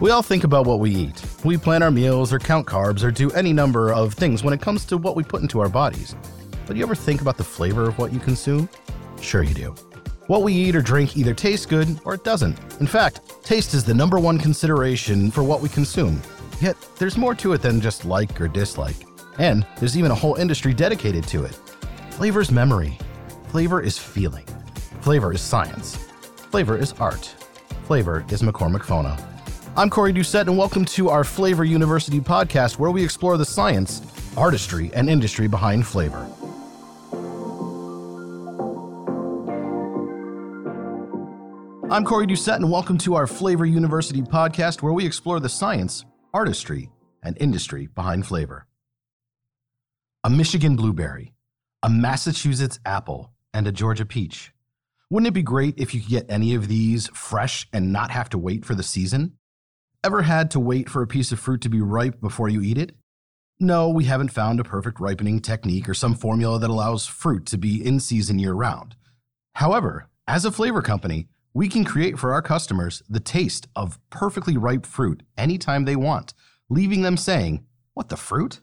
We all think about what we eat. We plan our meals or count carbs or do any number of things when it comes to what we put into our bodies. But do you ever think about the flavor of what you consume? Sure, you do. What we eat or drink either tastes good or it doesn't. In fact, taste is the number one consideration for what we consume. Yet, there's more to it than just like or dislike. And there's even a whole industry dedicated to it. Flavor is memory. Flavor is feeling. Flavor is science. Flavor is art. Flavor is McCormick Fona. I'm Corey Doucette, and welcome to our Flavor University podcast, where we explore the science, artistry, and industry behind flavor. I'm Corey Doucette, and welcome to our Flavor University podcast, where we explore the science, artistry, and industry behind flavor. A Michigan blueberry, a Massachusetts apple, and a Georgia peach. Wouldn't it be great if you could get any of these fresh and not have to wait for the season? Ever had to wait for a piece of fruit to be ripe before you eat it? No, we haven't found a perfect ripening technique or some formula that allows fruit to be in season year round. However, as a flavor company, we can create for our customers the taste of perfectly ripe fruit anytime they want, leaving them saying, What the fruit?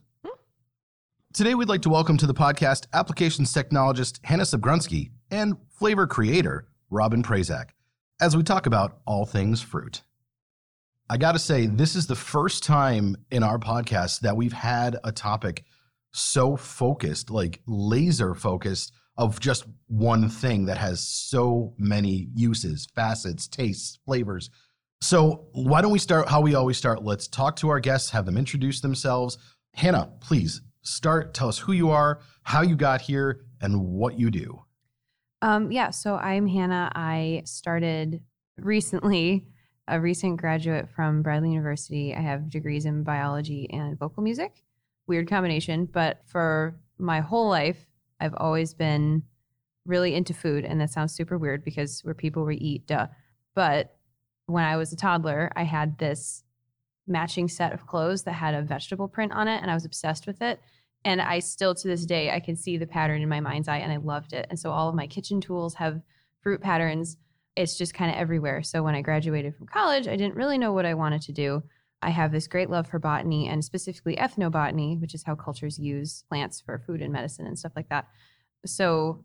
Today, we'd like to welcome to the podcast applications technologist Hannah Subgrunski and flavor creator Robin Prazak as we talk about all things fruit. I got to say, this is the first time in our podcast that we've had a topic so focused, like laser focused, of just one thing that has so many uses, facets, tastes, flavors. So, why don't we start how we always start? Let's talk to our guests, have them introduce themselves. Hannah, please start. Tell us who you are, how you got here, and what you do. Um, yeah, so I'm Hannah. I started recently a recent graduate from Bradley University. I have degrees in biology and vocal music. Weird combination, but for my whole life, I've always been really into food. And that sounds super weird because we're people, we eat, duh. But when I was a toddler, I had this matching set of clothes that had a vegetable print on it, and I was obsessed with it. And I still, to this day, I can see the pattern in my mind's eye, and I loved it. And so all of my kitchen tools have fruit patterns it's just kind of everywhere. So when I graduated from college, I didn't really know what I wanted to do. I have this great love for botany and specifically ethnobotany, which is how cultures use plants for food and medicine and stuff like that. So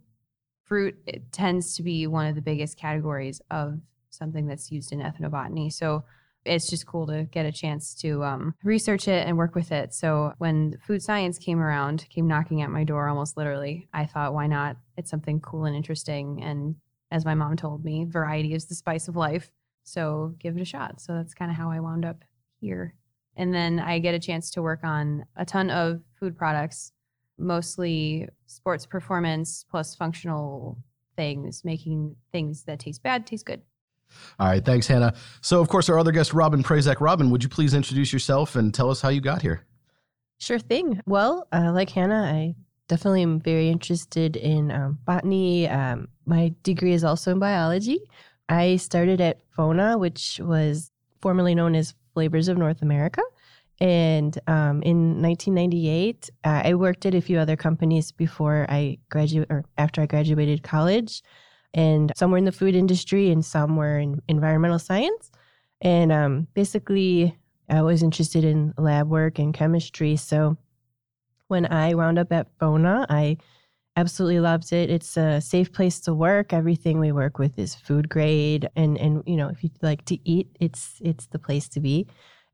fruit it tends to be one of the biggest categories of something that's used in ethnobotany. So it's just cool to get a chance to um, research it and work with it. So when food science came around, came knocking at my door almost literally, I thought, why not? It's something cool and interesting and as my mom told me, variety is the spice of life. So give it a shot. So that's kind of how I wound up here. And then I get a chance to work on a ton of food products, mostly sports performance plus functional things, making things that taste bad taste good. All right, thanks, Hannah. So, of course, our other guest, Robin Prazak. Robin, would you please introduce yourself and tell us how you got here? Sure thing. Well, uh, like Hannah, I definitely am very interested in um, botany. Um, my degree is also in biology. I started at FONA, which was formerly known as Flavors of North America. And um, in 1998, uh, I worked at a few other companies before I graduated or after I graduated college, and some were in the food industry and some were in environmental science. And um, basically, I was interested in lab work and chemistry. So when I wound up at Fona. I absolutely loved it. It's a safe place to work. Everything we work with is food grade, and and you know if you like to eat, it's it's the place to be.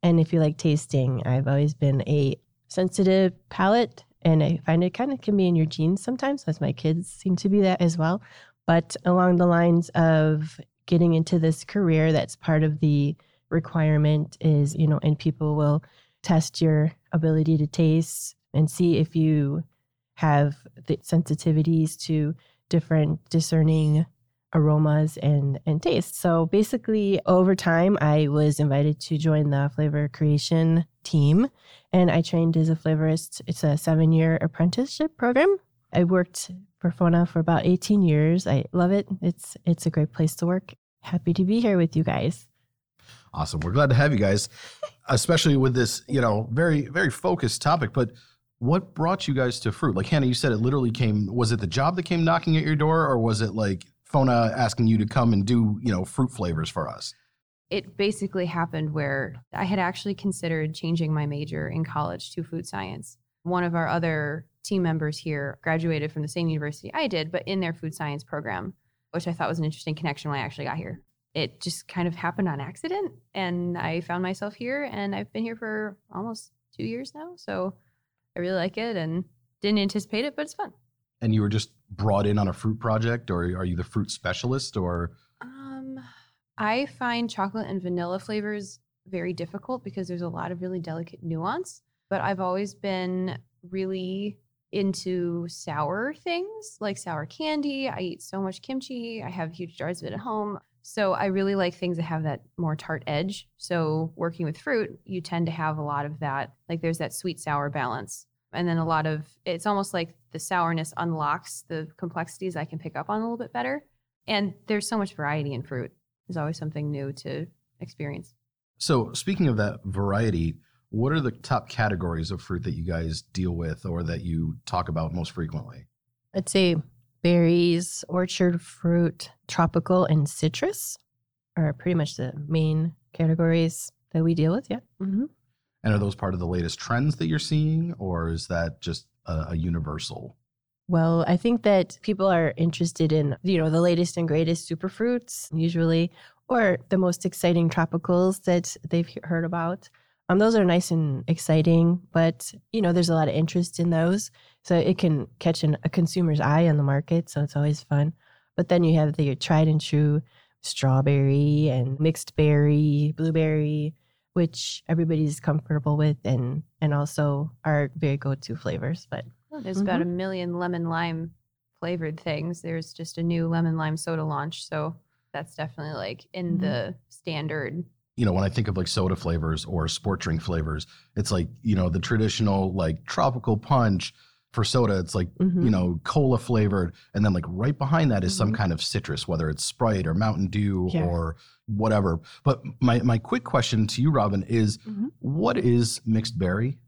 And if you like tasting, I've always been a sensitive palate, and I find it kind of can be in your genes sometimes, as my kids seem to be that as well. But along the lines of getting into this career, that's part of the requirement is you know, and people will test your ability to taste and see if you have the sensitivities to different discerning aromas and and tastes. So basically over time I was invited to join the flavor creation team and I trained as a flavorist. It's a 7-year apprenticeship program. I worked for Fona for about 18 years. I love it. It's it's a great place to work. Happy to be here with you guys. Awesome. We're glad to have you guys, especially with this, you know, very very focused topic, but what brought you guys to fruit? Like Hannah, you said it literally came. Was it the job that came knocking at your door, or was it like Fona asking you to come and do you know fruit flavors for us? it basically happened where I had actually considered changing my major in college to food science. One of our other team members here graduated from the same university I did, but in their food science program, which I thought was an interesting connection when I actually got here. It just kind of happened on accident, and I found myself here, and I've been here for almost two years now. So I really like it and didn't anticipate it, but it's fun. And you were just brought in on a fruit project, or are you the fruit specialist, or? Um, I find chocolate and vanilla flavors very difficult because there's a lot of really delicate nuance. But I've always been really into sour things like sour candy. I eat so much kimchi. I have huge jars of it at home. So I really like things that have that more tart edge. So working with fruit, you tend to have a lot of that. Like there's that sweet sour balance. And then a lot of it's almost like the sourness unlocks the complexities I can pick up on a little bit better. And there's so much variety in fruit. There's always something new to experience. So, speaking of that variety, what are the top categories of fruit that you guys deal with or that you talk about most frequently? I'd say berries, orchard fruit, tropical, and citrus are pretty much the main categories that we deal with. Yeah. Mm-hmm. And are those part of the latest trends that you're seeing, or is that just a, a universal? Well, I think that people are interested in, you know, the latest and greatest superfruits, usually, or the most exciting tropicals that they've heard about. Um, those are nice and exciting, but you know, there's a lot of interest in those, so it can catch an, a consumer's eye on the market. So it's always fun. But then you have the tried and true strawberry and mixed berry, blueberry, which everybody's comfortable with, and and also are very go-to flavors. But well, there's mm-hmm. about a million lemon lime flavored things. There's just a new lemon lime soda launch, so that's definitely like in mm-hmm. the standard you know, when I think of like soda flavors or sport drink flavors, it's like, you know, the traditional like tropical punch for soda, it's like, mm-hmm. you know, cola flavored. And then like right behind that is mm-hmm. some kind of citrus, whether it's Sprite or Mountain Dew yeah. or whatever. But my, my quick question to you, Robin, is mm-hmm. what is mixed berry?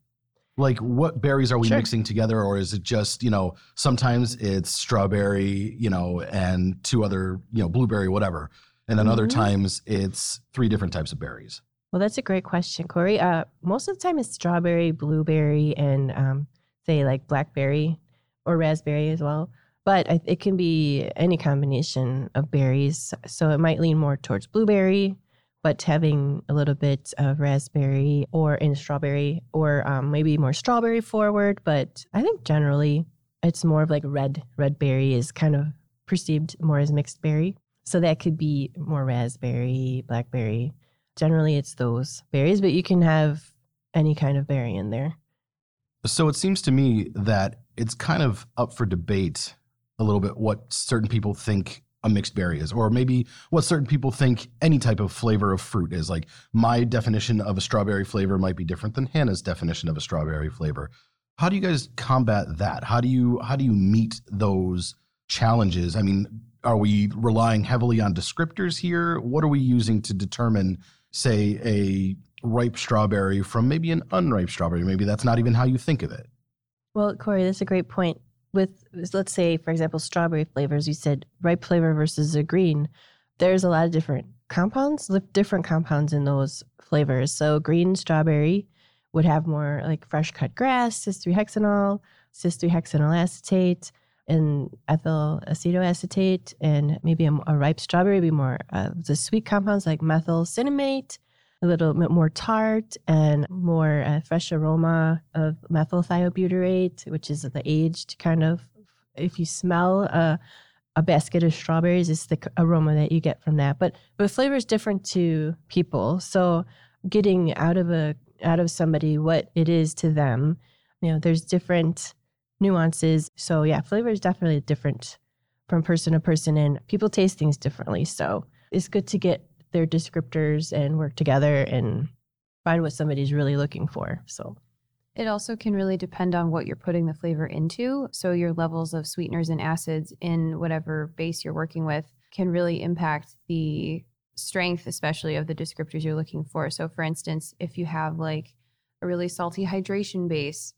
Like what berries are we sure. mixing together? Or is it just, you know, sometimes it's strawberry, you know, and two other, you know, blueberry, whatever and then mm-hmm. other times it's three different types of berries. Well, that's a great question, Corey. Uh, most of the time it's strawberry, blueberry, and um, say like blackberry or raspberry as well. But it can be any combination of berries. So it might lean more towards blueberry, but having a little bit of raspberry or in strawberry, or um, maybe more strawberry forward. But I think generally it's more of like red. Red berry is kind of perceived more as mixed berry. So that could be more raspberry, blackberry. Generally, it's those berries, but you can have any kind of berry in there. So it seems to me that it's kind of up for debate a little bit what certain people think a mixed berry is, or maybe what certain people think any type of flavor of fruit is. Like my definition of a strawberry flavor might be different than Hannah's definition of a strawberry flavor. How do you guys combat that? How do you how do you meet those challenges? I mean, are we relying heavily on descriptors here? What are we using to determine, say, a ripe strawberry from maybe an unripe strawberry? Maybe that's not even how you think of it. Well, Corey, that's a great point. With, let's say, for example, strawberry flavors, you said ripe flavor versus a green. There's a lot of different compounds, different compounds in those flavors. So, green strawberry would have more like fresh cut grass, cis 3 hexenol, cis 3 hexenyl acetate and ethyl acetoacetate and maybe a, a ripe strawberry be more uh, the sweet compounds like methyl cinnamate a little bit more tart and more uh, fresh aroma of methyl thiobutyrate which is the aged kind of if you smell a, a basket of strawberries it's the aroma that you get from that. But the flavor is different to people. So getting out of a out of somebody what it is to them you know there's different nuances. So yeah, flavor is definitely different from person to person and people taste things differently. So it's good to get their descriptors and work together and find what somebody's really looking for. So it also can really depend on what you're putting the flavor into. So your levels of sweeteners and acids in whatever base you're working with can really impact the strength, especially of the descriptors you're looking for. So for instance, if you have like a really salty hydration base,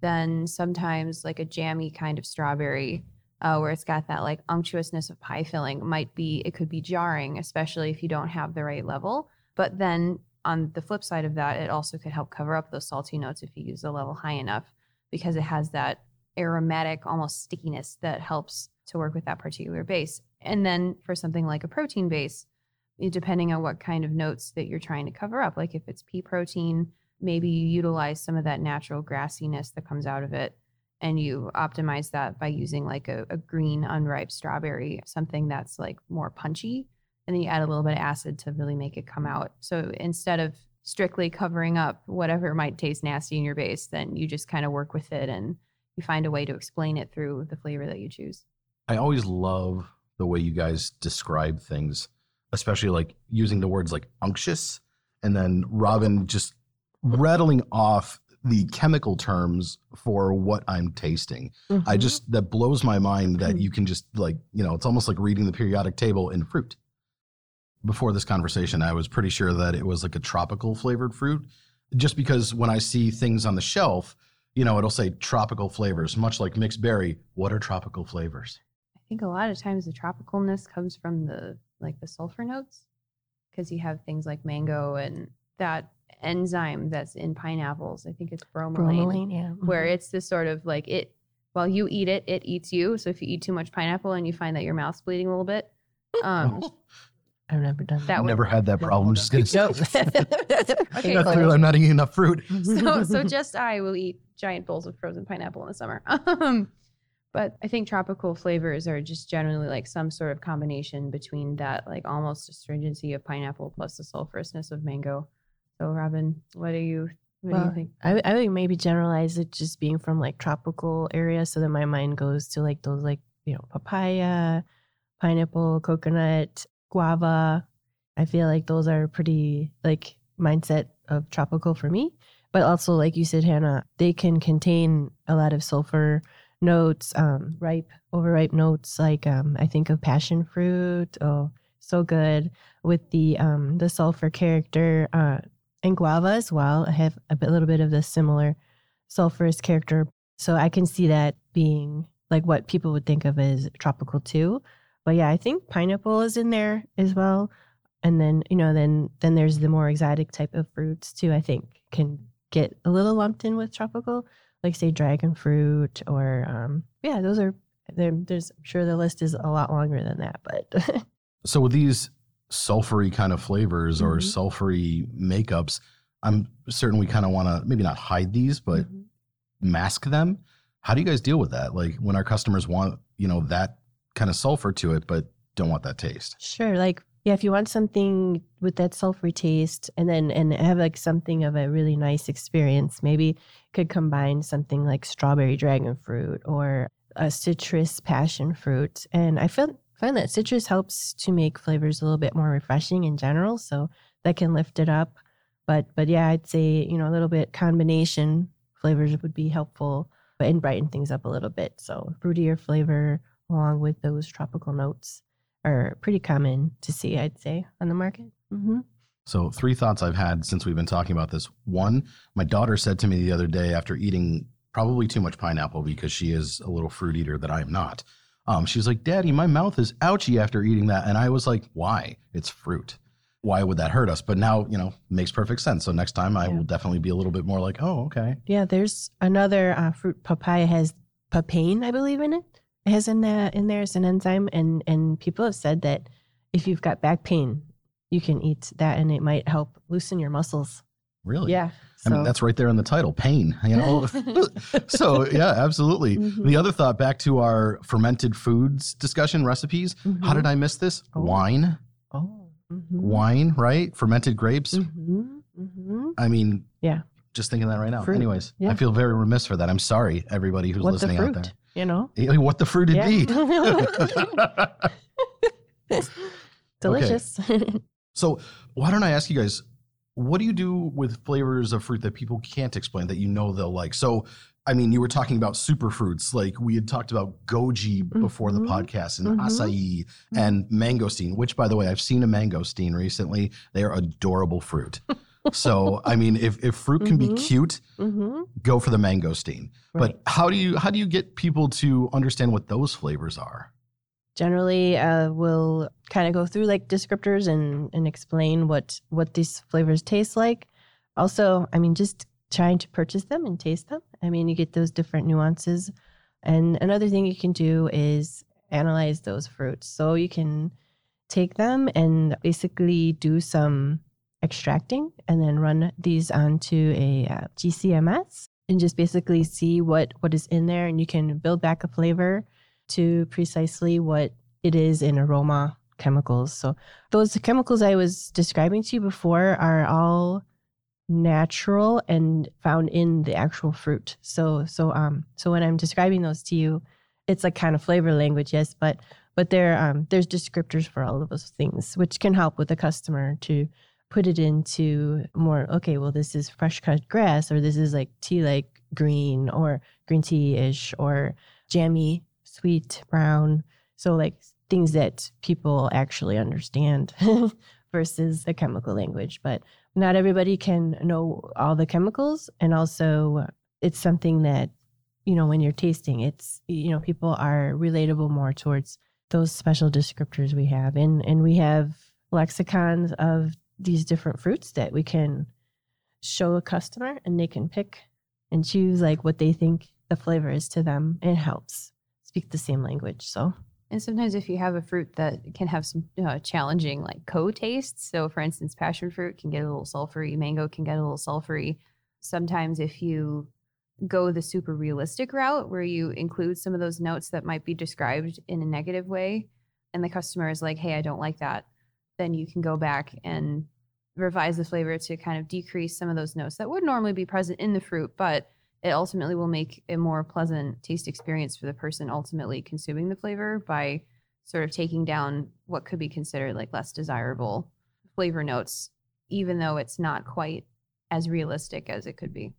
then sometimes like a jammy kind of strawberry uh, where it's got that like unctuousness of pie filling might be it could be jarring especially if you don't have the right level But then on the flip side of that, it also could help cover up those salty notes if you use the level high enough because it has that aromatic, almost stickiness that helps to work with that particular base. And then for something like a protein base, eh, depending on what kind of notes that you're trying to cover up, like if it's pea protein, maybe you utilize some of that natural grassiness that comes out of it and you optimize that by using like a, a green unripe strawberry, something that's like more punchy. And then you add a little bit of acid to really make it come out. So instead of strictly covering up whatever might taste nasty in your base, then you just kind of work with it and you find a way to explain it through the flavor that you choose. I always love the way you guys describe things, especially like using the words like unctuous and then Robin just rattling off the chemical terms for what I'm tasting. I Mhm. just that blows my mind that Mhm. you can just like, you know, it's almost like reading the periodic table in fruit. Before this conversation, I was pretty sure that it was like a tropical flavored fruit just because when I see things on the shelf, you know, it'll say tropical flavors, much like mixed berry. What are tropical flavors? I think a lot of times the tropicalness comes from the like the sulfur notes because you have things like mango and that enzyme that's in pineapples. I think it's bromelain, bromelain, yeah. where mhm. it's this sort of like it while you eat it, it eats you. So if you eat too much pineapple and you find that your mouth's bleeding a little bit, um, I've never done that I've never had that problem. I'm just kidding. Nope. Okay, That's cool. clear I'm not eating enough fruit. so so just I will eat giant bowls of frozen pineapple in the summer. Um, but I think tropical flavors are just generally like some sort of combination between that like almost astringency of pineapple plus the sulfurousness of mango. So Robin, what do you what do you think? I, I would maybe generalize it just being from like tropical areas, so that my mind goes to like those like you know papaya, pineapple, coconut, guava. I feel like those are pretty like mindset of tropical for me. But also, like you said, Hannah, they can contain a lot of sulfur notes, um, ripe, overripe notes. Like um, I think of passion fruit. Oh, so good with the um, the sulfur character. Uh, and guava as well. Have a bit, little bit of the similar sulfurous character. So I can see that being like what people would think of as tropical too. But yeah, I think pineapple is in there as well. And then, you know, then then there's the more exotic type of fruits too, I think can get a little lumped in with tropical, like say dragon fruit or um yeah, those are there's I'm sure the list is a lot longer than that, but So with these sulfury kind of flavors or Mhm. sulfury makeups, I'm certain we kind of want to maybe not hide these, but Mhm. mask them. How do you guys deal with that? Like when our customers want, you know, that kind of sulfur to it, but don't want that taste. Sure. Like, yeah, if you want something with that sulfury taste and then and have like something of a really nice experience, maybe could combine something like strawberry dragon fruit or a citrus passion fruit. And I feel find that citrus helps to make flavors a little bit more refreshing in general. So that can lift it up. But but yeah, I'd say, you know, a little bit combination flavors would be helpful and brighten things up a little bit. So fruitier flavor along with those tropical notes are pretty common to see, I'd say, on the market. Mm-hmm. So, three thoughts I've had since we've been talking about this. One, my daughter said to me the other day after eating probably too much pineapple because she is a little fruit eater that I am not. Um, she's like, Daddy, my mouth is ouchy after eating that. And I was like, Why? It's fruit. Why would that hurt us? But now, you know, makes perfect sense. So, next time I Yeah. will definitely be a little bit more like, Oh, okay. Yeah, there's another uh, fruit. Papaya has papain, I believe, in it. It has in that in there as an enzyme, and and people have said that if you've got back pain, you can eat that, and it might help loosen your muscles. Really? Yeah, I mean, that's right there in the title pain, you know? so, yeah, absolutely. Mhm. The other thought back to our fermented foods discussion recipes. How did I miss this? Oh. Wine. Oh, mhm. Wine, right? Fermented grapes. Mhm, mhm. I mean, Yeah. Just thinking that right now. Fruit. Anyways, I feel very remiss for that. I'm sorry, everybody who's What the listening fruit? out You know, there. What the fruit Yeah. indeed. delicious. so, why don't I ask you guys, what do you do with flavors of fruit that people can't explain that you know they'll like? So, I mean, you were talking about superfruits, like we had talked about goji before the Mhm. podcast, and Mhm. acai and mangosteen. Which, by the way, I've seen a mangosteen recently. They are adorable fruit. so, I mean, if if fruit can be Mhm. cute, go for the mangosteen. But how do you how do you get people to understand what those flavors are? Generally uh, we'll kind of go through like descriptors and, and explain what what these flavors taste like. Also, I mean, just trying to purchase them and taste them. I mean, you get those different nuances. And another thing you can do is analyze those fruits. So you can take them and basically do some extracting and then run these onto a uh, GCMS and just basically see what what is in there and you can build back a flavor to precisely what it is in aroma chemicals. So those chemicals I was describing to you before are all natural and found in the actual fruit. So so um so when I'm describing those to you, it's like kind of flavor language, yes, but but there um there's descriptors for all of those things, which can help with the customer to put it into more okay, well this is fresh cut grass or this is like tea like green or green tea ish or jammy, sweet, brown. So like things that people actually understand versus the chemical language. But not everybody can know all the chemicals and also it's something that you know when you're tasting it's you know people are relatable more towards those special descriptors we have and and we have lexicons of these different fruits that we can show a customer and they can pick and choose like what they think the flavor is to them it helps speak the same language so and sometimes if you have a fruit that can have some uh, challenging like co-tastes, so for instance, passion fruit can get a little sulfury, mango can get a little sulfury. Sometimes if you go the super realistic route where you include some of those notes that might be described in a negative way and the customer is like, "Hey, I don't like that." Then you can go back and revise the flavor to kind of decrease some of those notes that would normally be present in the fruit, but it ultimately will make a more pleasant taste experience for the person ultimately consuming the flavor by sort of taking down what could be considered like less desirable flavor notes, even though it's not quite as realistic as it could be.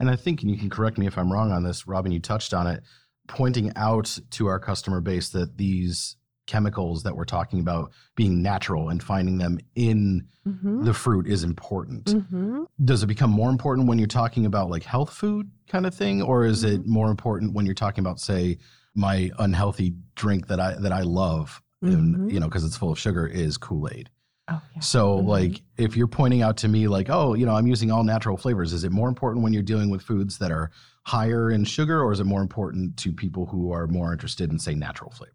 And I think, and you can correct me if I'm wrong on this, Robin, you touched on it, pointing out to our customer base that these chemicals that we're talking about being natural and finding them in mm-hmm. the fruit is important. Mm-hmm. Does it become more important when you're talking about like health food kind of thing or is mm-hmm. it more important when you're talking about say my unhealthy drink that I that I love and you know because it's full of sugar is Kool-Aid. Oh, yeah. So mm-hmm. like if you're pointing out to me like oh you know I'm using all natural flavors is it more important when you're dealing with foods that are higher in sugar or is it more important to people who are more interested in say natural flavors?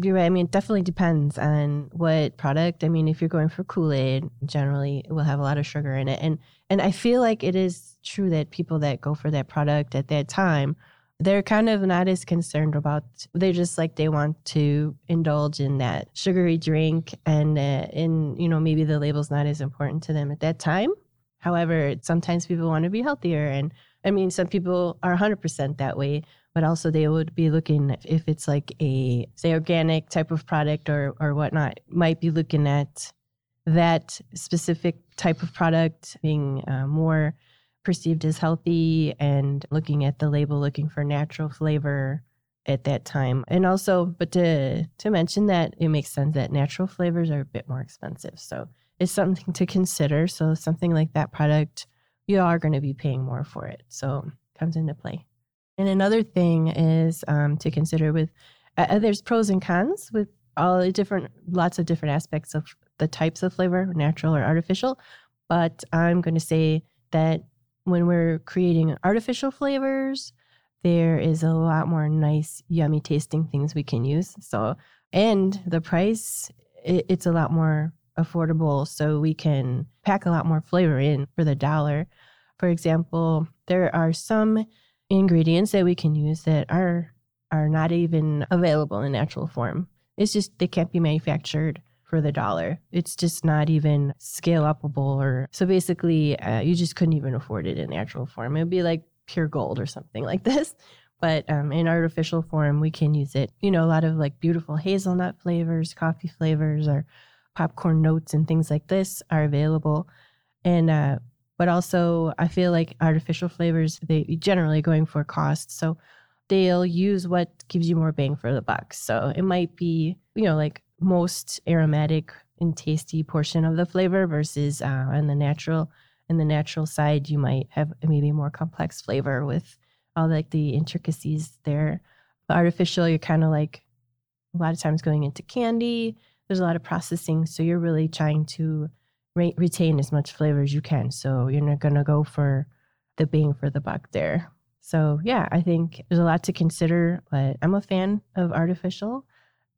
You're right. I mean, it definitely depends on what product. I mean, if you're going for Kool Aid, generally it will have a lot of sugar in it, and and I feel like it is true that people that go for that product at that time, they're kind of not as concerned about. They're just like they want to indulge in that sugary drink, and uh, and you know maybe the label's not as important to them at that time. However, sometimes people want to be healthier, and I mean, some people are 100% that way but also they would be looking if it's like a say organic type of product or or whatnot might be looking at that specific type of product being uh, more perceived as healthy and looking at the label looking for natural flavor at that time. And also but to to mention that it makes sense that natural flavors are a bit more expensive. So it's something to consider. So something like that product you are going to be paying more for it. So comes into play and another thing is um, to consider with uh, uh, there's pros and cons with all the different lots of different aspects of the types of flavor, natural or artificial. But I'm going to say that when we're creating artificial flavors, there is a lot more nice, yummy tasting things we can use. So, and the price, it, it's a lot more affordable. So we can pack a lot more flavor in for the dollar. For example, there are some ingredients that we can use that are are not even available in natural form. It's just they can't be manufactured for the dollar. It's just not even scale upable or so basically uh, you just couldn't even afford it in natural form. It'd be like pure gold or something like this. But um, in artificial form, we can use it. You know, a lot of like beautiful hazelnut flavors, coffee flavors, or popcorn notes and things like this are available. And uh, but also I feel like artificial flavors they generally going for cost, so they'll use what gives you more bang for the buck. So it might be you know like most aromatic and tasty portion of the flavor versus uh, on the natural in the natural side you might have maybe more complex flavor with all like the intricacies there. The artificial you're kind of like a lot of times going into candy. There's a lot of processing, so you're really trying to re- retain as much flavor as you can. So you're not gonna go for the bang for the buck there. So yeah, I think there's a lot to consider, but I'm a fan of artificial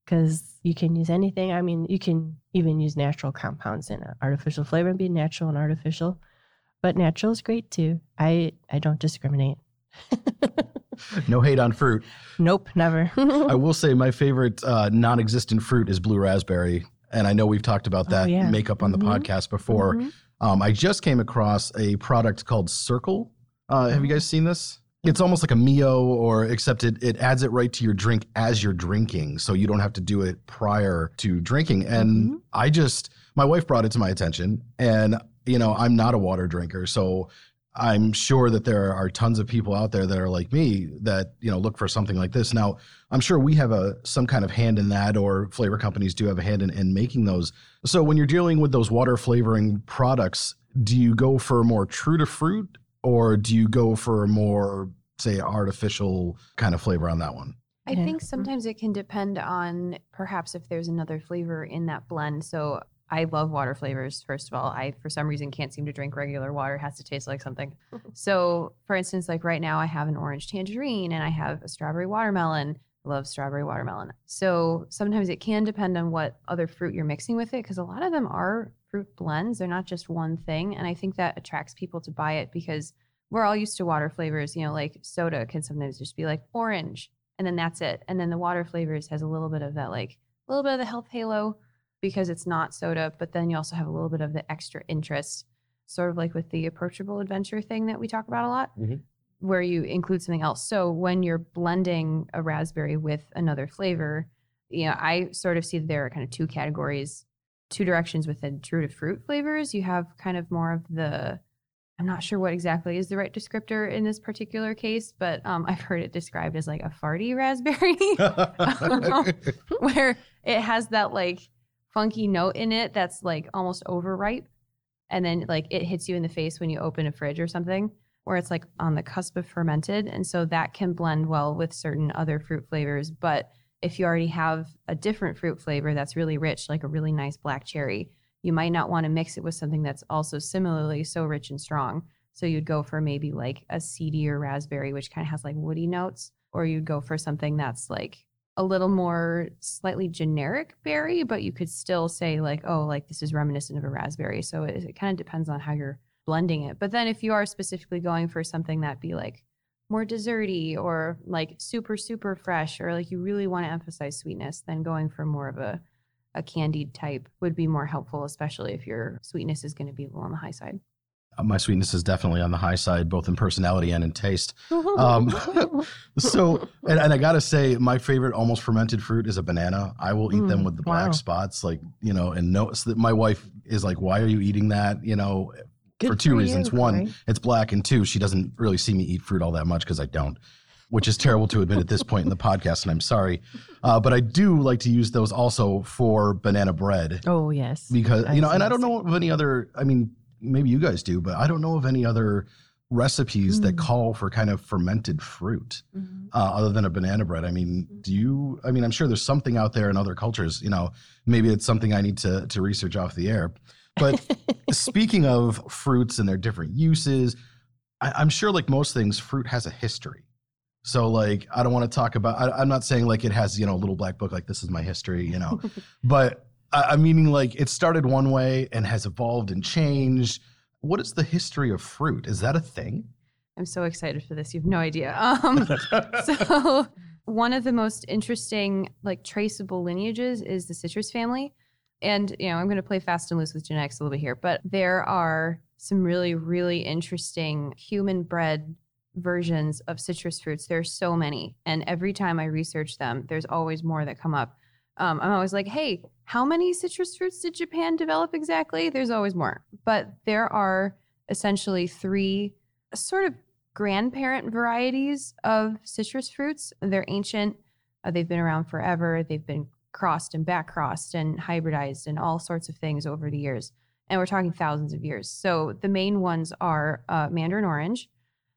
because you can use anything. I mean, you can even use natural compounds in an artificial flavor and be natural and artificial. But natural is great too. I I don't discriminate. No hate on fruit. nope, never. I will say my favorite uh, non-existent fruit is blue raspberry, and I know we've talked about Oh, that yeah. makeup on the Mhm. podcast before. Mhm. Um, I just came across a product called Cirkul. Uh, have you guys seen this? It's almost like a Mio, or except it it adds it right to your drink as you're drinking, so you don't have to do it prior to drinking. And Mhm. I just, my wife brought it to my attention, and you know, I'm not a water drinker, so I'm sure that there are tons of people out there that are like me that you know look for something like this. Now, I'm sure we have a some kind of hand in that, or flavor companies do have a hand in, in making those. So when you're dealing with those water flavoring products, do you go for more true to fruit, or do you go for a more say artificial kind of flavor on that one? I think mm-hmm. sometimes it can depend on perhaps if there's another flavor in that blend. So I love water flavors, first of all. I, for some reason, can't seem to drink regular water. It has to taste like something. so, for instance, like right now, I have an orange tangerine and I have a strawberry watermelon. I love strawberry watermelon. So sometimes it can depend on what other fruit you're mixing with it because a lot of them are fruit blends. They're not just one thing. And I think that attracts people to buy it because we're all used to water flavors. You know, like soda can sometimes just be like orange and then that's it. And then the water flavors has a little bit of that, like a little bit of the health halo because it's not soda, but then you also have a little bit of the extra interest, sort of like with the approachable adventure thing that we talk about a lot, Mhm. where you include something else. So when you're blending a raspberry with another flavor, you know, I sort of see that there are kind of two categories, two directions within true to fruit flavors. You have kind of more of the I'm not sure what exactly is the right descriptor in this particular case, but um, I've heard it described as like a farty raspberry, where it has that like funky note in it that's like almost overripe. And then like it hits you in the face when you open a fridge or something, where it's like on the cusp of fermented. And so that can blend well with certain other fruit flavors. But if you already have a different fruit flavor that's really rich, like a really nice black cherry, you might not want to mix it with something that's also similarly so rich and strong. So you'd go for maybe like a seedier raspberry, which kind of has like woody notes, or you'd go for something that's like a little more slightly generic berry, but you could still say like, oh, like this is reminiscent of a raspberry. So it, it kind of depends on how you're blending it. But then if you are specifically going for something that be like more desserty or like super super fresh, or like you really want to emphasize sweetness, then going for more of a a candied type would be more helpful, especially if your sweetness is going to be a little on the high side. My sweetness is definitely on the high side, both in personality and in taste. Um, so, and, and I gotta say, my favorite almost fermented fruit is a banana. I will eat them Mm, with the black wow. spots, like you know, and notice that my wife is like, "Why are you eating that?" You know, Good for two reasons. you, One, Corey. it's black, and two, she doesn't really see me eat fruit all that much because I don't, which is terrible to admit at this point in the podcast, and I'm sorry. Uh, but I do like to use those also for banana bread Oh yes. because I you know, and I don't know of any other. I mean, maybe you guys do, but I don't know of any other recipes that Mm. call for kind of fermented fruit Mhm. uh, other than a banana bread. I mean, do you? I mean, I'm sure there's something out there in other cultures. You know, maybe it's something I need to to research off the air. But speaking of fruits and their different uses, I, I'm sure, like most things, fruit has a history. So, like, I don't want to talk about. I, I'm not saying like it has, you know, a little black book like this is my history, you know, but I, I'm meaning like it started one way and has evolved and changed. What is the history of fruit? Is that a thing? I'm so excited for this. You have no idea. Um, so one of the most interesting like traceable lineages is the citrus family and you know i'm going to play fast and loose with genetics a little bit here but there are some really really interesting human bred versions of citrus fruits there's so many and every time i research them there's always more that come up um, i'm always like hey how many citrus fruits did japan develop exactly there's always more but there are essentially three sort of grandparent varieties of citrus fruits. They're ancient. Uh, they've been around forever. They've been crossed and back crossed and hybridized and all sorts of things over the years. And we're talking thousands of years. So the main ones are uh, mandarin orange,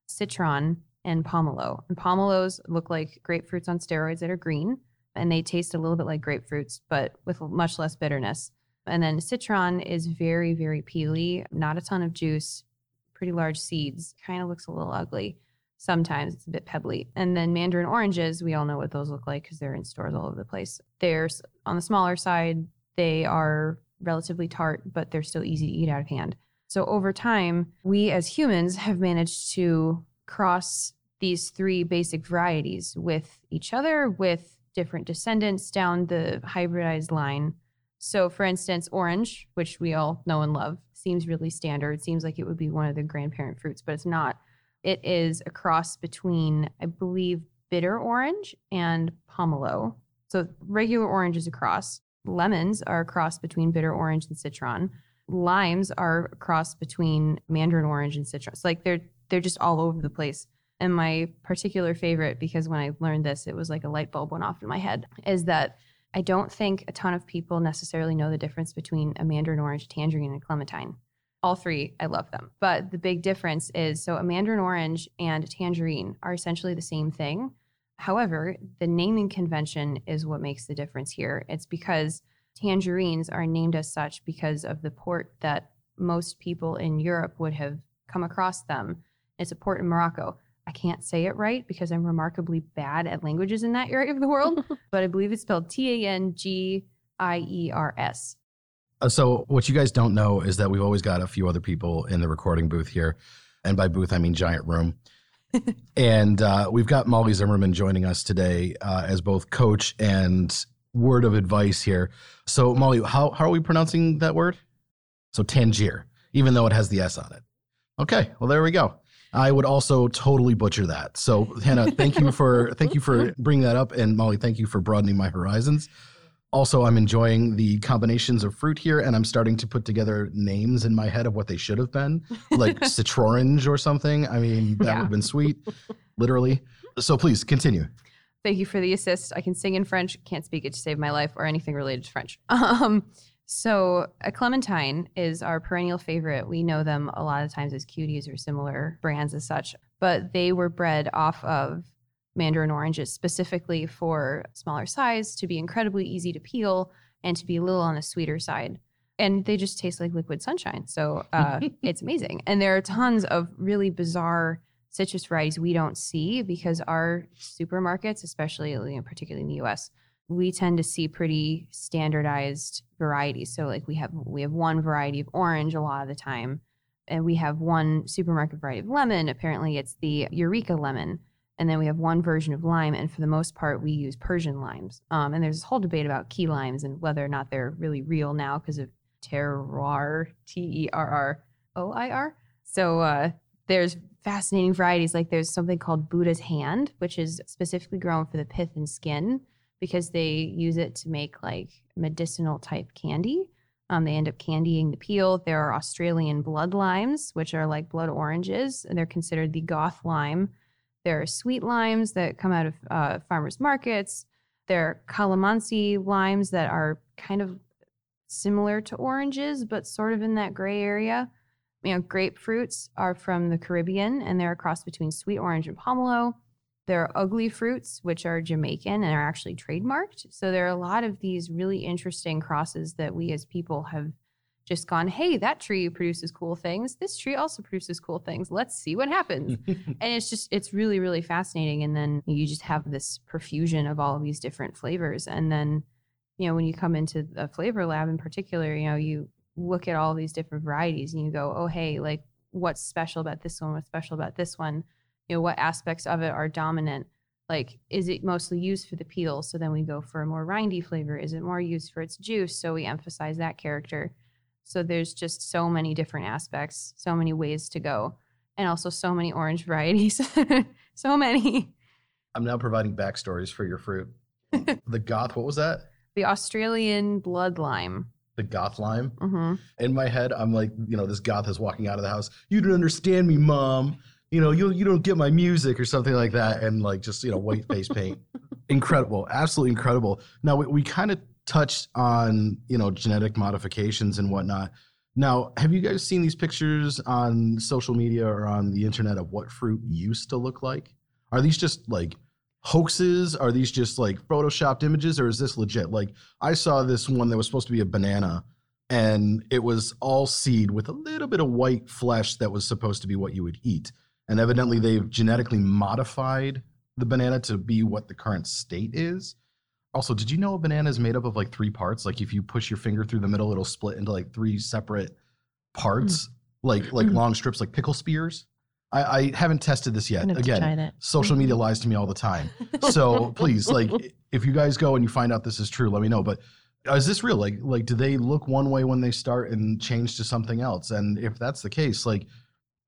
citron, and pomelo. And pomelos look like grapefruits on steroids that are green. And they taste a little bit like grapefruits, but with much less bitterness. And then citron is very, very peely, not a ton of juice, pretty large seeds, kind of looks a little ugly. Sometimes it's a bit pebbly. And then mandarin oranges, we all know what those look like because they're in stores all over the place. They're on the smaller side, they are relatively tart, but they're still easy to eat out of hand. So over time, we as humans have managed to cross these three basic varieties with each other, with different descendants down the hybridized line. So, for instance, orange, which we all know and love, seems really standard. Seems like it would be one of the grandparent fruits, but it's not. It is a cross between, I believe, bitter orange and pomelo. So, regular orange is a cross. Lemons are a cross between bitter orange and citron. Limes are a cross between mandarin orange and citron. So, like they're they're just all over the place. And my particular favorite, because when I learned this, it was like a light bulb went off in my head, is that I don't think a ton of people necessarily know the difference between a mandarin orange, tangerine, and clementine. All three, I love them. But the big difference is so a mandarin orange and tangerine are essentially the same thing. However, the naming convention is what makes the difference here. It's because tangerines are named as such because of the port that most people in Europe would have come across them. It's a port in Morocco. I can't say it right because I'm remarkably bad at languages in that area of the world, but I believe it's spelled T A N G I E R S. Uh, so, what you guys don't know is that we've always got a few other people in the recording booth here. And by booth, I mean giant room. and uh, we've got Molly Zimmerman joining us today uh, as both coach and word of advice here. So, Molly, how, how are we pronouncing that word? So, Tangier, even though it has the S on it. Okay, well, there we go. I would also totally butcher that. So Hannah, thank you for thank you for bringing that up, and Molly, thank you for broadening my horizons. Also, I'm enjoying the combinations of fruit here, and I'm starting to put together names in my head of what they should have been, like citrorange or something. I mean, that yeah. would have been sweet, literally. So please continue. Thank you for the assist. I can sing in French, can't speak it to save my life or anything related to French. Um, so, a clementine is our perennial favorite. We know them a lot of times as cuties or similar brands as such, but they were bred off of mandarin oranges specifically for smaller size to be incredibly easy to peel and to be a little on the sweeter side. And they just taste like liquid sunshine. So, uh, it's amazing. And there are tons of really bizarre citrus varieties we don't see because our supermarkets, especially you know, particularly in the US, we tend to see pretty standardized varieties. So like we have we have one variety of orange a lot of the time, and we have one supermarket variety of lemon. Apparently, it's the Eureka lemon, and then we have one version of lime. And for the most part, we use Persian limes. Um, and there's this whole debate about key limes and whether or not they're really real now because of terroir, T E R R O I R. So uh, there's fascinating varieties. Like there's something called Buddha's hand, which is specifically grown for the pith and skin because they use it to make like medicinal type candy. Um, they end up candying the peel. There are Australian blood limes, which are like blood oranges, and they're considered the goth lime. There are sweet limes that come out of uh, farmers markets. There are calamansi limes that are kind of similar to oranges, but sort of in that gray area. You know, grapefruits are from the Caribbean, and they're a cross between sweet orange and pomelo. There are ugly fruits, which are Jamaican and are actually trademarked. So there are a lot of these really interesting crosses that we as people have just gone, hey, that tree produces cool things. This tree also produces cool things. Let's see what happens. and it's just, it's really, really fascinating. And then you just have this profusion of all of these different flavors. And then, you know, when you come into the flavor lab in particular, you know, you look at all these different varieties and you go, oh, hey, like what's special about this one? What's special about this one? You know what aspects of it are dominant like is it mostly used for the peel so then we go for a more rindy flavor? Is it more used for its juice? So we emphasize that character. So there's just so many different aspects so many ways to go and also so many orange varieties. So many. I'm now providing backstories for your fruit. The goth what was that? The australian blood lime. The goth lime. Mm-hmm. In my head, I'm like, you know, this goth is walking out of the house. You don't understand me, mom you know, you you don't get my music or something like that, and like just you know white face paint. incredible, absolutely incredible. Now we, we kind of touched on you know genetic modifications and whatnot. Now, have you guys seen these pictures on social media or on the internet of what fruit used to look like? Are these just like hoaxes? Are these just like photoshopped images or is this legit? Like I saw this one that was supposed to be a banana and it was all seed with a little bit of white flesh that was supposed to be what you would eat. And evidently they've genetically modified the banana to be what the current state is. Also, did you know a banana is made up of like three parts? Like if you push your finger through the middle, it'll split into like three separate parts, mm. like like mm. long strips, like pickle spears. I, I haven't tested this yet. Again, social media mm-hmm. lies to me all the time. So please, like, if you guys go and you find out this is true, let me know. But is this real? Like, like, do they look one way when they start and change to something else? And if that's the case, like,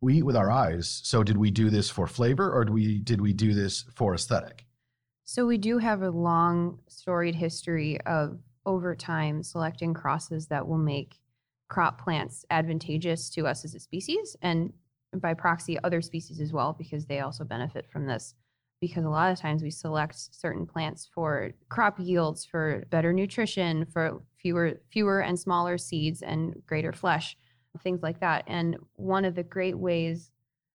we eat with our eyes. So did we do this for flavor, or did we did we do this for aesthetic? So we do have a long storied history of over time selecting crosses that will make crop plants advantageous to us as a species and by proxy other species as well because they also benefit from this because a lot of times we select certain plants for crop yields for better nutrition for fewer fewer and smaller seeds and greater flesh things like that and one of the great ways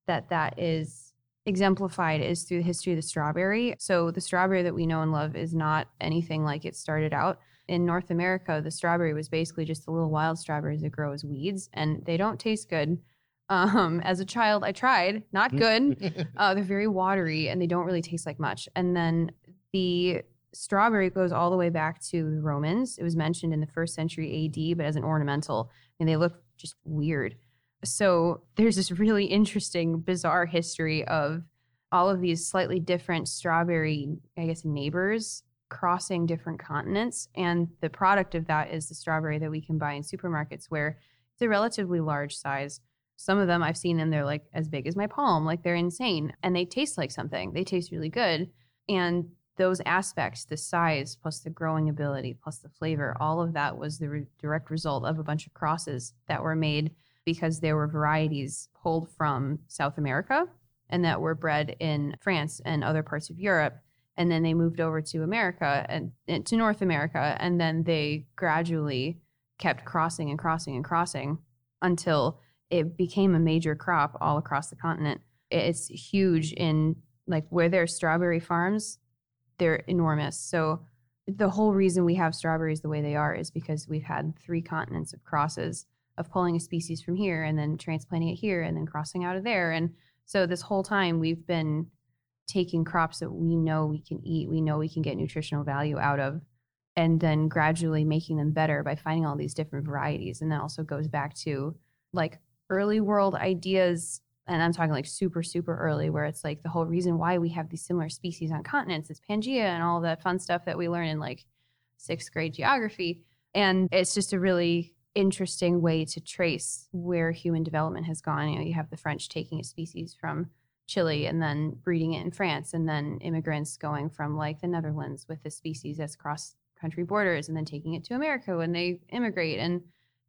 that that is exemplified is through the history of the strawberry. So the strawberry that we know and love is not anything like it started out. In North America, the strawberry was basically just the little wild strawberries that grow as weeds, and they don't taste good. Um, as a child, I tried, not good. uh, they're very watery and they don't really taste like much. And then the strawberry goes all the way back to the Romans. It was mentioned in the first century AD, but as an ornamental, and they look just weird. So there's this really interesting, bizarre history of all of these slightly different strawberry, I guess, neighbors crossing different continents. And the product of that is the strawberry that we can buy in supermarkets where it's a relatively large size. Some of them I've seen and they're like as big as my palm, like they're insane. And they taste like something. They taste really good. And those aspects, the size plus the growing ability plus the flavor, all of that was the re- direct result of a bunch of crosses that were made because there were varieties pulled from South America and that were bred in France and other parts of Europe. And then they moved over to America and, to North America. And then they gradually kept crossing and crossing and crossing until it became a major crop all across the continent. It's huge in like where there's strawberry farms, they're enormous. So the whole reason we have strawberries the way they are is because we've had three continents of crosses of pulling a species from here and then transplanting it here and then crossing out of there. And so this whole time we've been taking crops that we know we can eat, we know we can get nutritional value out of, and then gradually making them better by finding all these different varieties. And that also goes back to like early world ideas. And I'm talking like super, super early, where it's like the whole reason why we have these similar species on continents is Pangea and all that fun stuff that we learn in like sixth grade geography. And it's just a really interesting way to trace where human development has gone. You know, you have the French taking a species from Chile and then breeding it in France, and then immigrants going from like the Netherlands with the species that's cross country borders and then taking it to America when they immigrate and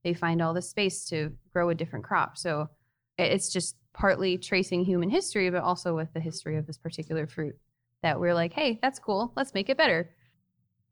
they find all the space to grow a different crop. So it's just partly tracing human history, but also with the history of this particular fruit that we're like, hey, that's cool. Let's make it better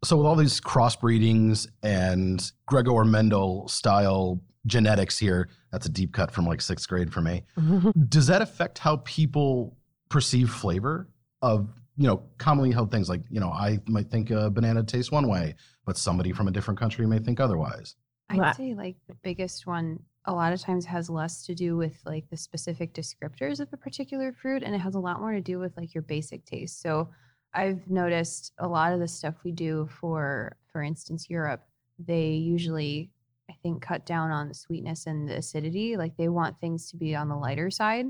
so with all these crossbreedings and Gregor Mendel style genetics here, that's a deep cut from like sixth grade for me. Does that affect how people perceive flavor of you know commonly held things like you know I might think a banana tastes one way, but somebody from a different country may think otherwise. I'd say like the biggest one a lot of times has less to do with like the specific descriptors of a particular fruit and it has a lot more to do with like your basic taste. So I've noticed a lot of the stuff we do for, for instance, Europe, they usually, I think, cut down on the sweetness and the acidity. Like they want things to be on the lighter side.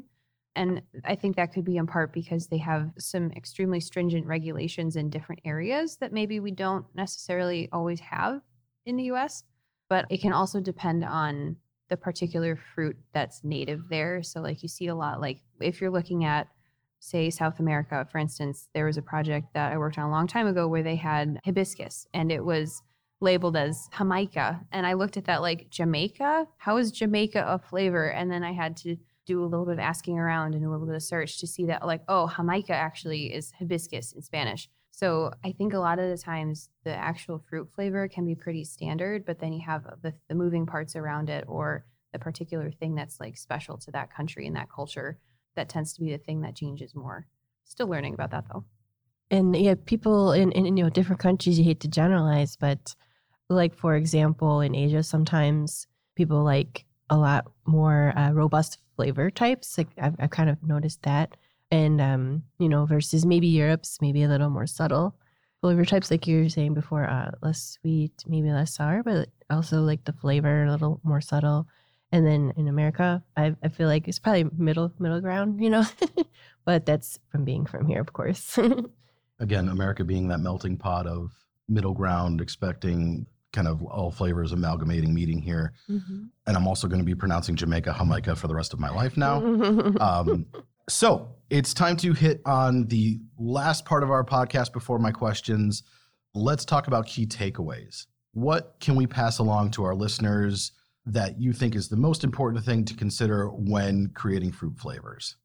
And I think that could be in part because they have some extremely stringent regulations in different areas that maybe we don't necessarily always have in the US. But it can also depend on the particular fruit that's native there. So, like, you see a lot, like, if you're looking at say South America, for instance, there was a project that I worked on a long time ago where they had hibiscus and it was labeled as Jamaica. And I looked at that like, Jamaica? How is Jamaica a flavor? And then I had to do a little bit of asking around and a little bit of search to see that, like, oh, Jamaica actually is hibiscus in Spanish. So I think a lot of the times the actual fruit flavor can be pretty standard, but then you have the, the moving parts around it or the particular thing that's like special to that country and that culture that tends to be the thing that changes more. Still learning about that though. And yeah, people in, in you know different countries, you hate to generalize, but like for example, in Asia, sometimes people like a lot more uh, robust flavor types. Like I've, I've kind of noticed that, and um, you know, versus maybe Europe's maybe a little more subtle flavor types, like you were saying before, uh, less sweet, maybe less sour, but also like the flavor a little more subtle. And then in America, I, I feel like it's probably middle middle ground, you know, but that's from being from here, of course. Again, America being that melting pot of middle ground, expecting kind of all flavors amalgamating meeting here. mm-hmm. And I'm also going to be pronouncing Jamaica Jamaica for the rest of my life now. Um, so it's time to hit on the last part of our podcast before my questions. Let's talk about key takeaways. What can we pass along to our listeners that you think is the most important thing to consider when creating fruit flavors?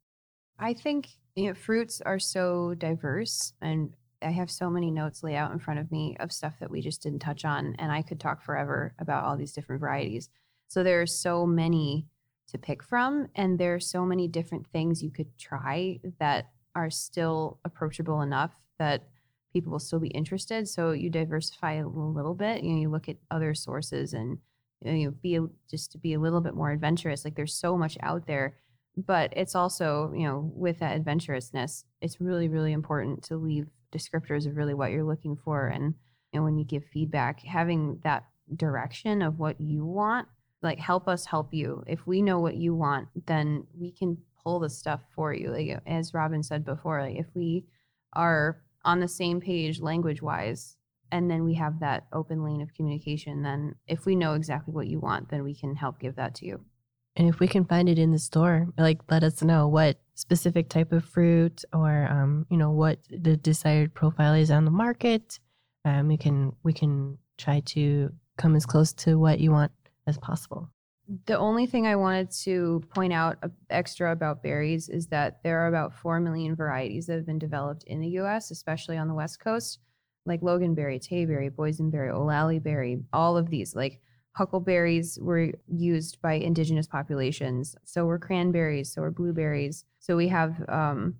I think you know, fruits are so diverse, and I have so many notes laid out in front of me of stuff that we just didn't touch on, and I could talk forever about all these different varieties. So there are so many to pick from, and there are so many different things you could try that are still approachable enough that people will still be interested. So you diversify a little bit. You know, you look at other sources and you know, be just to be a little bit more adventurous. Like there's so much out there, but it's also you know with that adventurousness, it's really really important to leave descriptors of really what you're looking for, and you know when you give feedback, having that direction of what you want, like help us help you. If we know what you want, then we can pull the stuff for you. Like as Robin said before, like if we are on the same page language wise and then we have that open lane of communication then if we know exactly what you want then we can help give that to you And if we can find it in the store, like let us know what specific type of fruit or um, you know what the desired profile is on the market. Um, we can we can try to come as close to what you want as possible. the only thing i wanted to point out extra about berries is that there are about 4 million varieties that have been developed in the us especially on the west coast like loganberry tayberry boysenberry olallieberry all of these like huckleberries were used by indigenous populations. So were cranberries so were blueberries. So we have um,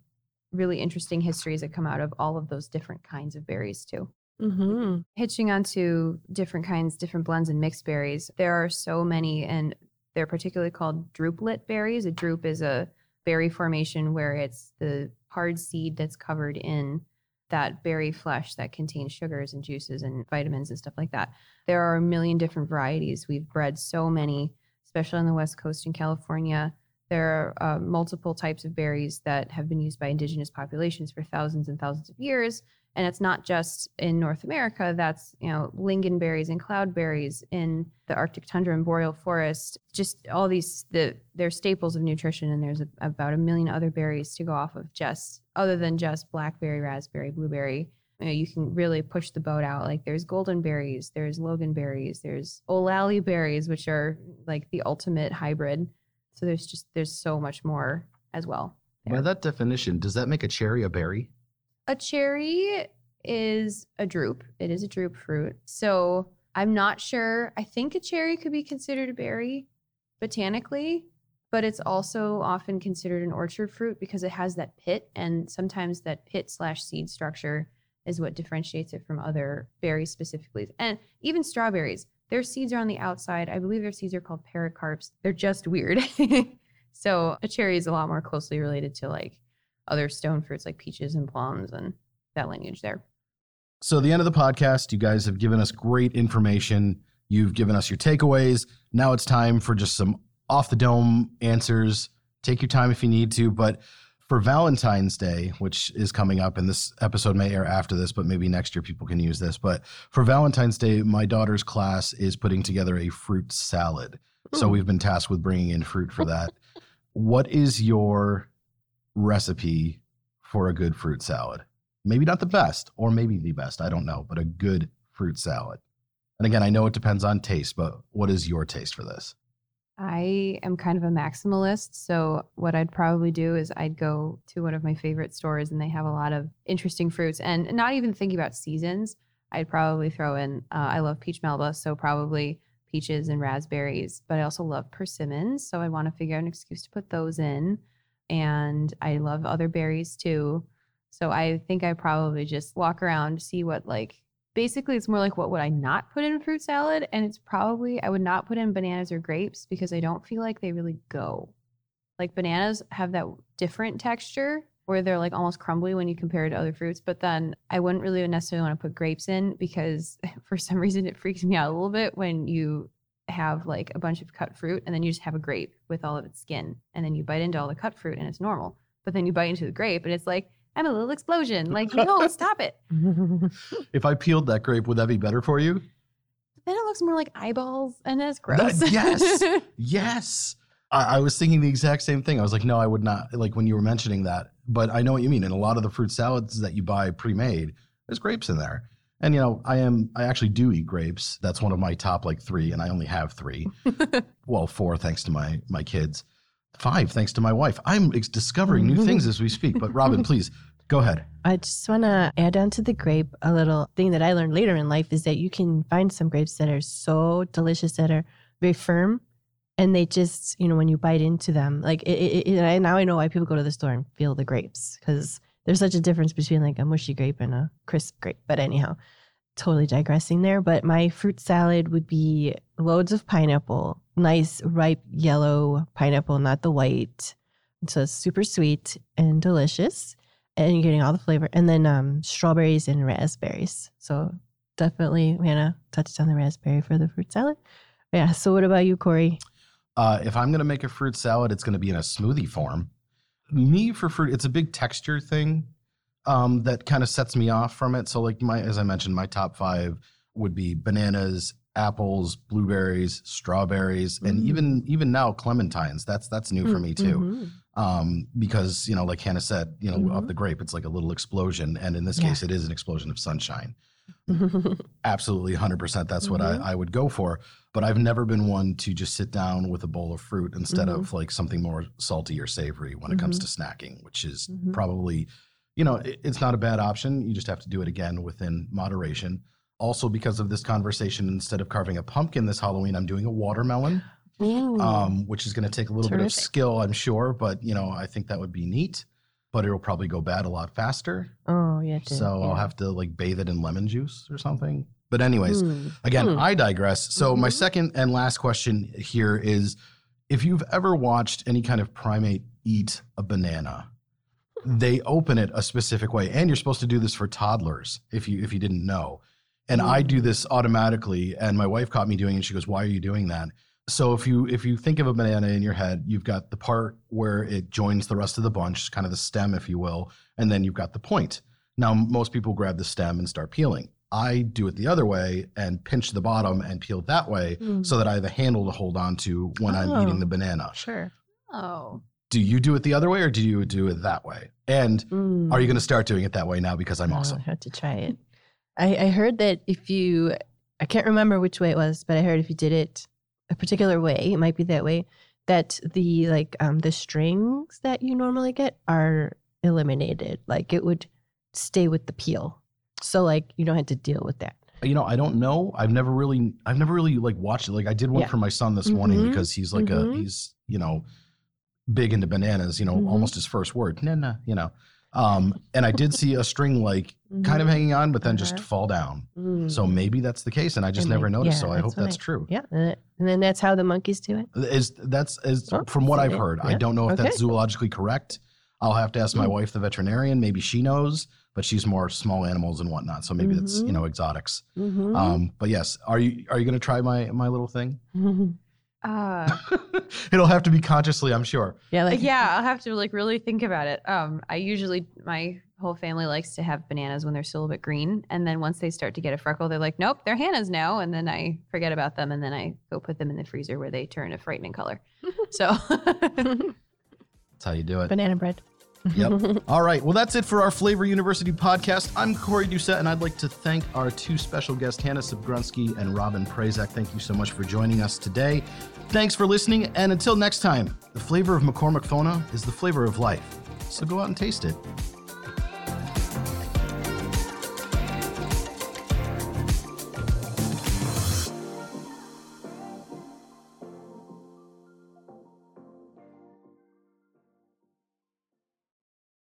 really interesting histories that come out of all of those different kinds of berries too Mm-hmm. hitching onto different kinds, different blends and mixed berries, there are so many, and they're particularly called drupelet berries. A drupe is a berry formation where it's the hard seed that's covered in that berry flesh that contains sugars and juices and vitamins and stuff like that. There are a million different varieties. We've bred so many, especially on the West Coast in California. There are uh, multiple types of berries that have been used by indigenous populations for thousands and thousands of years and it's not just in North America. That's you know lingonberries and cloudberries in the Arctic tundra and boreal forest. Just all these the they're staples of nutrition, and there's a, about a million other berries to go off of. Just other than just blackberry, raspberry, blueberry. You, know, you can really push the boat out. Like there's golden berries, there's loganberries, there's olallieberries, which are like the ultimate hybrid. So there's just there's so much more as well. By that definition, does that make a cherry a berry? A cherry is a drupe. It is a drupe fruit. So I'm not sure. I think a cherry could be considered a berry botanically, but it's also often considered an orchard fruit because it has that pit, and sometimes that pit slash seed structure is what differentiates it from other berries specifically. And even strawberries, their seeds are on the outside. I believe their seeds are called pericarps. They're just weird. so a cherry is a lot more closely related to like other stone fruits like peaches and plums and that lineage there. So, the end of the podcast, you guys have given us great information. You've given us your takeaways. Now it's time for just some off the dome answers. Take your time if you need to. But for Valentine's Day, which is coming up, and this episode may air after this, but maybe next year people can use this. But for Valentine's Day, my daughter's class is putting together a fruit salad. So, we've been tasked with bringing in fruit for that. what is your recipe for a good fruit salad? Maybe not the best, or maybe the best. I don't know, but a good fruit salad. And again, I know it depends on taste, but what is your taste for this? I am kind of a maximalist. So, what I'd probably do is I'd go to one of my favorite stores and they have a lot of interesting fruits and not even thinking about seasons. I'd probably throw in, uh, I love peach melba. So, probably peaches and raspberries, but I also love persimmons. So, I want to figure out an excuse to put those in. And I love other berries too. So I think I probably just walk around, see what like basically it's more like what would I not put in fruit salad? And it's probably I would not put in bananas or grapes because I don't feel like they really go. Like bananas have that different texture where they're like almost crumbly when you compare it to other fruits. But then I wouldn't really necessarily want to put grapes in because for some reason it freaks me out a little bit when you have like a bunch of cut fruit and then you just have a grape with all of its skin and then you bite into all the cut fruit and it's normal. But then you bite into the grape and it's like, I'm a little explosion. Like, no, stop it. If I peeled that grape, would that be better for you? Then it looks more like eyeballs and it's gross. That- yes. Yes. I, I was thinking the exact same thing. I was like, no, I would not like when you were mentioning that. But I know what you mean. In a lot of the fruit salads that you buy pre-made, there's grapes in there. And you know, I am I actually do eat grapes. That's one of my top like three, and I only have three. well, four thanks to my my kids. Five thanks to my wife. I'm ex- discovering new things as we speak. But Robin, please go ahead. I just want to add on to the grape a little thing that I learned later in life is that you can find some grapes that are so delicious that are very firm and they just, you know, when you bite into them, like it, it, it, I- now I know why people go to the store and feel the grapes because there's such a difference between like a mushy grape and a crisp grape. But anyhow, totally digressing there. But my fruit salad would be loads of pineapple, nice ripe yellow pineapple, not the white. So it's super sweet and delicious and you're getting all the flavor. And then um, strawberries and raspberries. So definitely, Hannah touched on the raspberry for the fruit salad. Yeah. So what about you, Corey? Uh, if I'm going to make a fruit salad, it's going to be in a smoothie form. Me for fruit, it's a big texture thing um, that kind of sets me off from it. So, like my, as I mentioned, my top five would be bananas, apples, blueberries, strawberries, and Mm. even even now clementines. That's that's new for me too, Mhm. um, because you know, like Hannah said, you know, of Mhm. the grape, it's like a little explosion, and in this Yeah. case, it is an explosion of sunshine Mm-hmm. absolutely 100% that's what I, Mhm. I would go for but i've never been one to just sit down with a bowl of fruit instead Mhm. of like something more salty or savory when it comes Mhm. to snacking which is Mhm. probably you know it- it's not a bad option you just have to do it again within moderation also because of this conversation instead of carving a pumpkin this halloween i'm doing a watermelon um, which is going to take a little bit of skill i'm sure but you know i think that would be neat but it'll probably go bad a lot faster oh, yeah. so I'll have to like bathe it in lemon juice or something. But anyways, Hmm. again, Hmm. I digress. So my Mhm. second and last question here is if you've ever watched any kind of primate eat a banana, they open it a specific way and you're supposed to do this for toddlers if you if you didn't know. And I do this automatically and my wife caught me doing it and she goes, "Why are you doing that?" So if you if you think of a banana in your head, you've got the part where it joins the rest of the bunch, kind of the stem if you will, and then you've got the point. Now, most people grab the stem and start peeling. I do it the other way and pinch the bottom and peel that way Mm. so that I have a handle to hold on to when I'm eating the Oh. banana. Sure. oh. Do you do it the other way or do you do it that way? And Mm. are you going to start doing it that way now because I'm Oh, awesome? I have to try it. I, I heard that if you, I can't remember which way it was, but I heard if you did it a particular way, it might be that way, that the like um the strings that you normally get are eliminated. Like it would stay with the peel. So like you don't have to deal with that. You know, I don't know. I've never really, I've never really like watched it. Like I did one Yeah. for my son this morning Mhm. because he's like a, Mhm. he's, you know, big into bananas, you know, Mhm. almost his first word, nah, you know. Um, and I did see a string like kind of hanging on, but then just Uh-huh. fall down. Mm. So maybe that's the case, and I just It never noticed. yeah, so I hope that's I- true. yeah, and then- that's how the monkeys do it. Is that's is Oh, from what I've yeah, heard. I don't know if that's zoologically correct. I'll have to ask my Mm. wife, the veterinarian. Maybe she knows, but she's more small animals and whatnot. So maybe it's you Mhm. know exotics. Mhm. Um, but yes, are you are you going to try my my little thing? Uh, It'll have to be consciously, I'm sure. yeah, like yeah, I'll have to like really think about it. Um, I usually my whole family likes to have bananas when they're still a bit green, and then once they start to get a freckle, they're like, "Nope, they're Hannah's now." And then I forget about them, and then I go put them in the freezer where they turn a frightening color. So, That's how you do it. banana bread. Yep. All right. Well, that's it for our Flavor University podcast. I'm Corey Doucette, and I'd like to thank our two special guests, Hannah Subgrunski and Robin Prazak. Thank you so much for joining us today. Thanks for listening, and until next time, the flavor of McCormick Fona is the flavor of life. So go out and taste it.